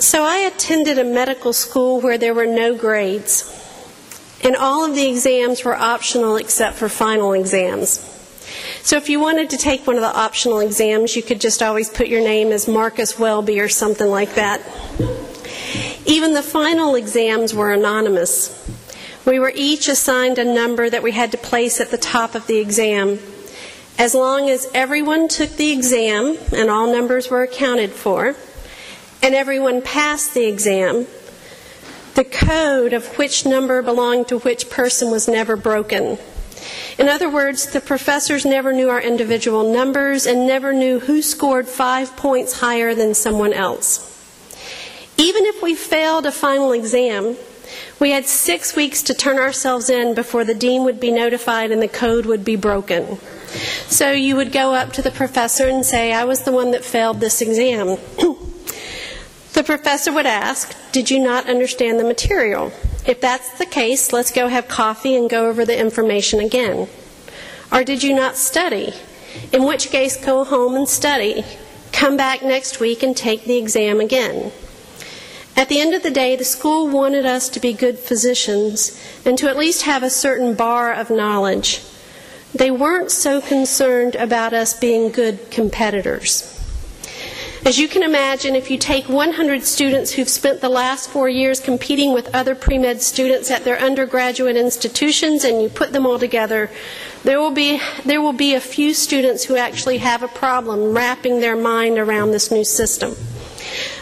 So I attended a medical school where there were no grades, and all of the exams were optional except for final exams. So if you wanted to take one of the optional exams, you could just always put your name as Marcus Welby or something like that. Even the final exams were anonymous. We were each assigned a number that we had to place at the top of the exam. As long as everyone took the exam and all numbers were accounted for, and everyone passed the exam, the code of which number belonged to which person was never broken. In other words, the professors never knew our individual numbers and never knew who scored five points higher than someone else. Even if we failed a final exam, we had six weeks to turn ourselves in before the dean would be notified and the code would be broken. So you would go up to the professor and say, I was the one that failed this exam. the professor would ask, Did you not understand the material? If that's the case, let's go have coffee and go over the information again. Or did you not study? In which case, go home and study. Come back next week and take the exam again. At the end of the day, the school wanted us to be good physicians and to at least have a certain bar of knowledge. They weren't so concerned about us being good competitors. As you can imagine, if you take 100 students who've spent the last four years competing with other pre med students at their undergraduate institutions and you put them all together, there will, be, there will be a few students who actually have a problem wrapping their mind around this new system.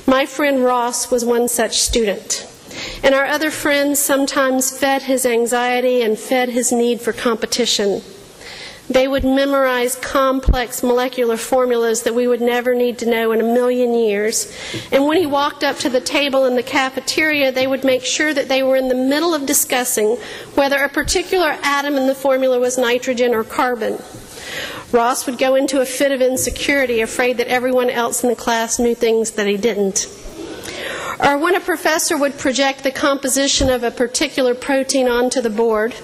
My friend Ross was one such student. And our other friends sometimes fed his anxiety and fed his need for competition. They would memorize complex molecular formulas that we would never need to know in a million years. And when he walked up to the table in the cafeteria, they would make sure that they were in the middle of discussing whether a particular atom in the formula was nitrogen or carbon. Ross would go into a fit of insecurity, afraid that everyone else in the class knew things that he didn't. Or when a professor would project the composition of a particular protein onto the board,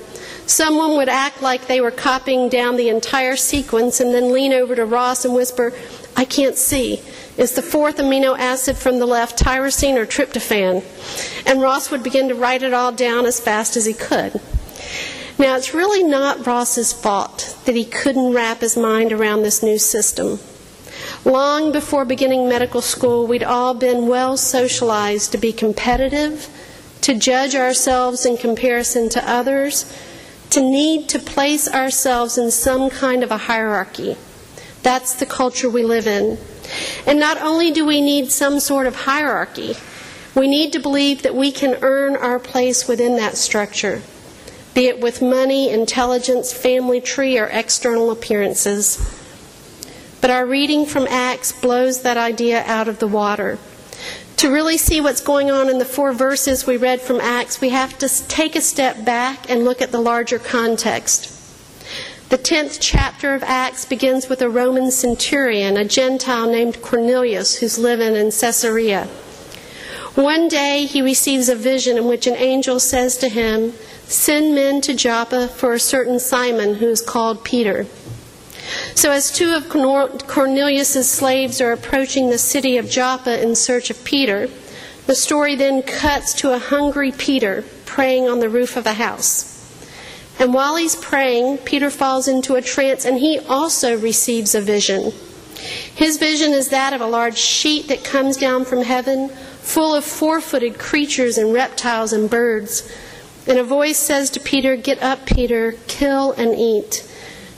Someone would act like they were copying down the entire sequence and then lean over to Ross and whisper, I can't see. Is the fourth amino acid from the left tyrosine or tryptophan? And Ross would begin to write it all down as fast as he could. Now, it's really not Ross's fault that he couldn't wrap his mind around this new system. Long before beginning medical school, we'd all been well socialized to be competitive, to judge ourselves in comparison to others, to need to place ourselves in some kind of a hierarchy. That's the culture we live in. And not only do we need some sort of hierarchy, we need to believe that we can earn our place within that structure, be it with money, intelligence, family tree, or external appearances. But our reading from Acts blows that idea out of the water. To really see what's going on in the four verses we read from Acts, we have to take a step back and look at the larger context. The 10th chapter of Acts begins with a Roman centurion, a Gentile named Cornelius, who's living in Caesarea. One day he receives a vision in which an angel says to him, Send men to Joppa for a certain Simon who is called Peter. So, as two of Cornelius's slaves are approaching the city of Joppa in search of Peter, the story then cuts to a hungry Peter praying on the roof of a house. And while he's praying, Peter falls into a trance and he also receives a vision. His vision is that of a large sheet that comes down from heaven, full of four footed creatures and reptiles and birds. And a voice says to Peter, Get up, Peter, kill and eat.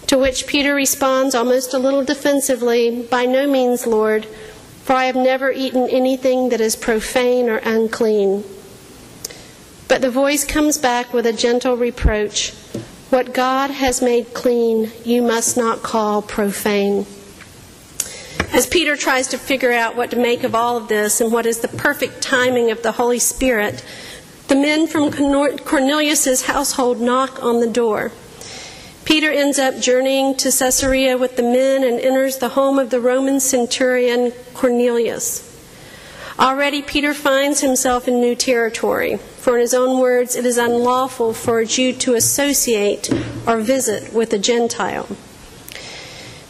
To which Peter responds almost a little defensively, By no means, Lord, for I have never eaten anything that is profane or unclean. But the voice comes back with a gentle reproach What God has made clean, you must not call profane. As Peter tries to figure out what to make of all of this and what is the perfect timing of the Holy Spirit, the men from Cornelius's household knock on the door. Peter ends up journeying to Caesarea with the men and enters the home of the Roman centurion Cornelius. Already, Peter finds himself in new territory, for in his own words, it is unlawful for a Jew to associate or visit with a Gentile.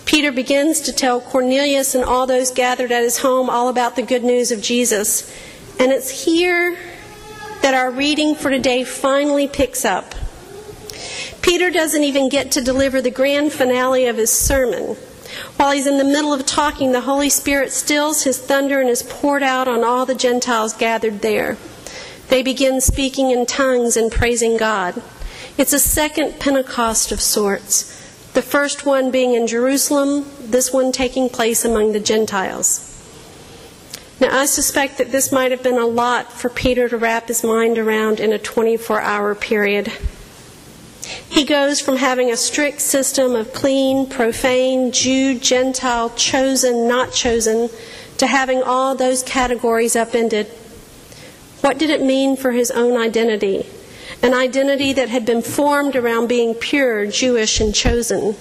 Peter begins to tell Cornelius and all those gathered at his home all about the good news of Jesus. And it's here that our reading for today finally picks up. Peter doesn't even get to deliver the grand finale of his sermon. While he's in the middle of talking, the Holy Spirit stills his thunder and is poured out on all the Gentiles gathered there. They begin speaking in tongues and praising God. It's a second Pentecost of sorts, the first one being in Jerusalem, this one taking place among the Gentiles. Now, I suspect that this might have been a lot for Peter to wrap his mind around in a 24 hour period. He goes from having a strict system of clean, profane, Jew, Gentile, chosen, not chosen, to having all those categories upended. What did it mean for his own identity? An identity that had been formed around being pure, Jewish, and chosen.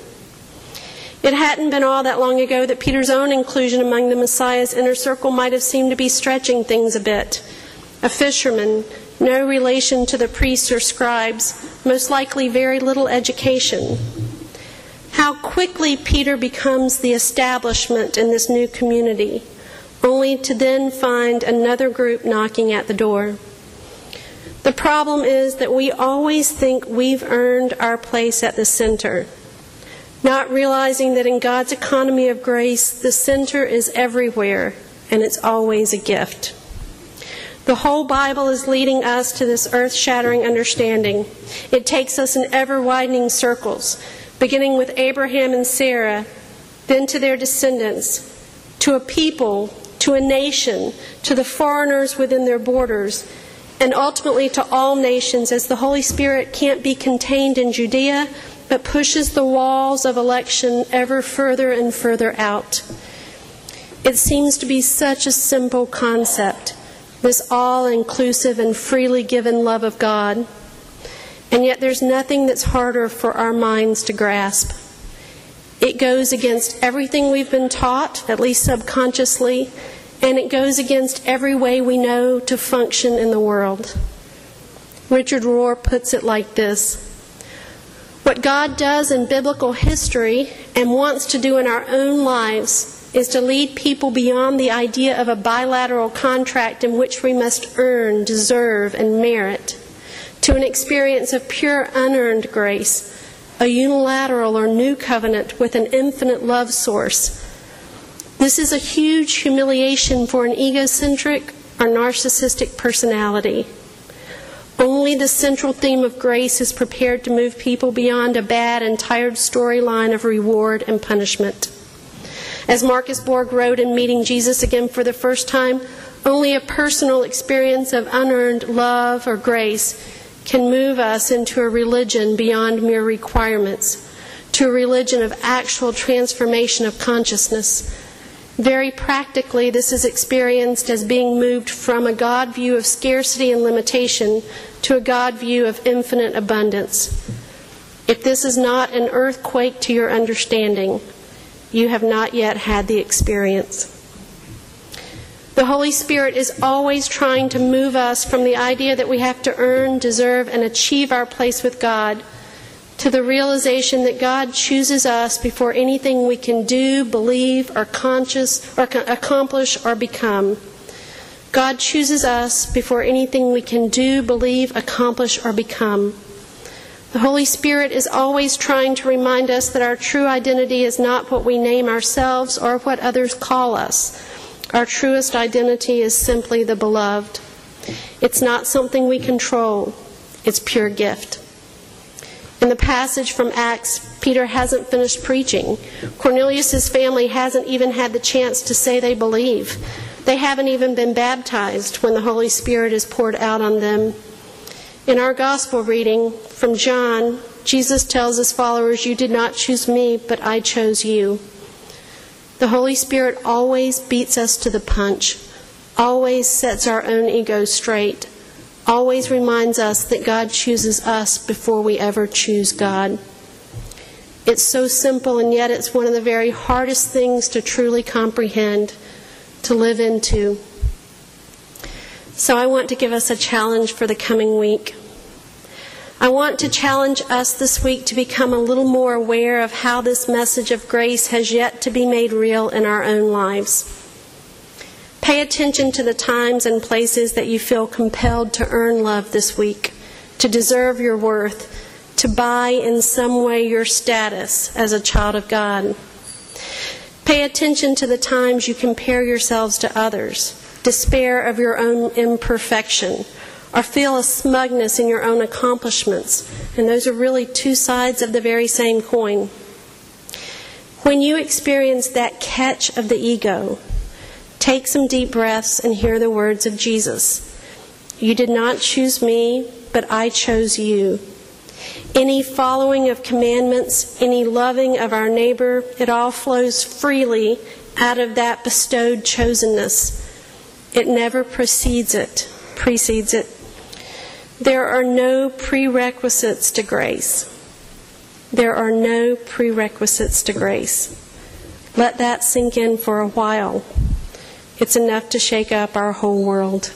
It hadn't been all that long ago that Peter's own inclusion among the Messiah's inner circle might have seemed to be stretching things a bit. A fisherman, no relation to the priests or scribes, most likely very little education. How quickly Peter becomes the establishment in this new community, only to then find another group knocking at the door. The problem is that we always think we've earned our place at the center, not realizing that in God's economy of grace, the center is everywhere and it's always a gift. The whole Bible is leading us to this earth shattering understanding. It takes us in ever widening circles, beginning with Abraham and Sarah, then to their descendants, to a people, to a nation, to the foreigners within their borders, and ultimately to all nations, as the Holy Spirit can't be contained in Judea, but pushes the walls of election ever further and further out. It seems to be such a simple concept this all inclusive and freely given love of God. And yet, there's nothing that's harder for our minds to grasp. It goes against everything we've been taught, at least subconsciously, and it goes against every way we know to function in the world. Richard Rohr puts it like this What God does in biblical history and wants to do in our own lives is to lead people beyond the idea of a bilateral contract in which we must earn, deserve, and merit to an experience of pure unearned grace, a unilateral or new covenant with an infinite love source. This is a huge humiliation for an egocentric or narcissistic personality. Only the central theme of grace is prepared to move people beyond a bad and tired storyline of reward and punishment. As Marcus Borg wrote in Meeting Jesus Again for the First Time, only a personal experience of unearned love or grace can move us into a religion beyond mere requirements, to a religion of actual transformation of consciousness. Very practically, this is experienced as being moved from a God view of scarcity and limitation to a God view of infinite abundance. If this is not an earthquake to your understanding, you have not yet had the experience. The Holy Spirit is always trying to move us from the idea that we have to earn, deserve, and achieve our place with God to the realization that God chooses us before anything we can do, believe, or conscious or accomplish or become. God chooses us before anything we can do, believe, accomplish, or become. The Holy Spirit is always trying to remind us that our true identity is not what we name ourselves or what others call us. Our truest identity is simply the beloved. It's not something we control, it's pure gift. In the passage from Acts, Peter hasn't finished preaching. Cornelius' family hasn't even had the chance to say they believe. They haven't even been baptized when the Holy Spirit is poured out on them. In our gospel reading from John, Jesus tells his followers, You did not choose me, but I chose you. The Holy Spirit always beats us to the punch, always sets our own ego straight, always reminds us that God chooses us before we ever choose God. It's so simple, and yet it's one of the very hardest things to truly comprehend, to live into. So I want to give us a challenge for the coming week. I want to challenge us this week to become a little more aware of how this message of grace has yet to be made real in our own lives. Pay attention to the times and places that you feel compelled to earn love this week, to deserve your worth, to buy in some way your status as a child of God. Pay attention to the times you compare yourselves to others, despair of your own imperfection, or feel a smugness in your own accomplishments. And those are really two sides of the very same coin. When you experience that catch of the ego, take some deep breaths and hear the words of Jesus. You did not choose me, but I chose you. Any following of commandments, any loving of our neighbor, it all flows freely out of that bestowed chosenness. It never precedes it, precedes it. There are no prerequisites to grace. There are no prerequisites to grace. Let that sink in for a while. It's enough to shake up our whole world.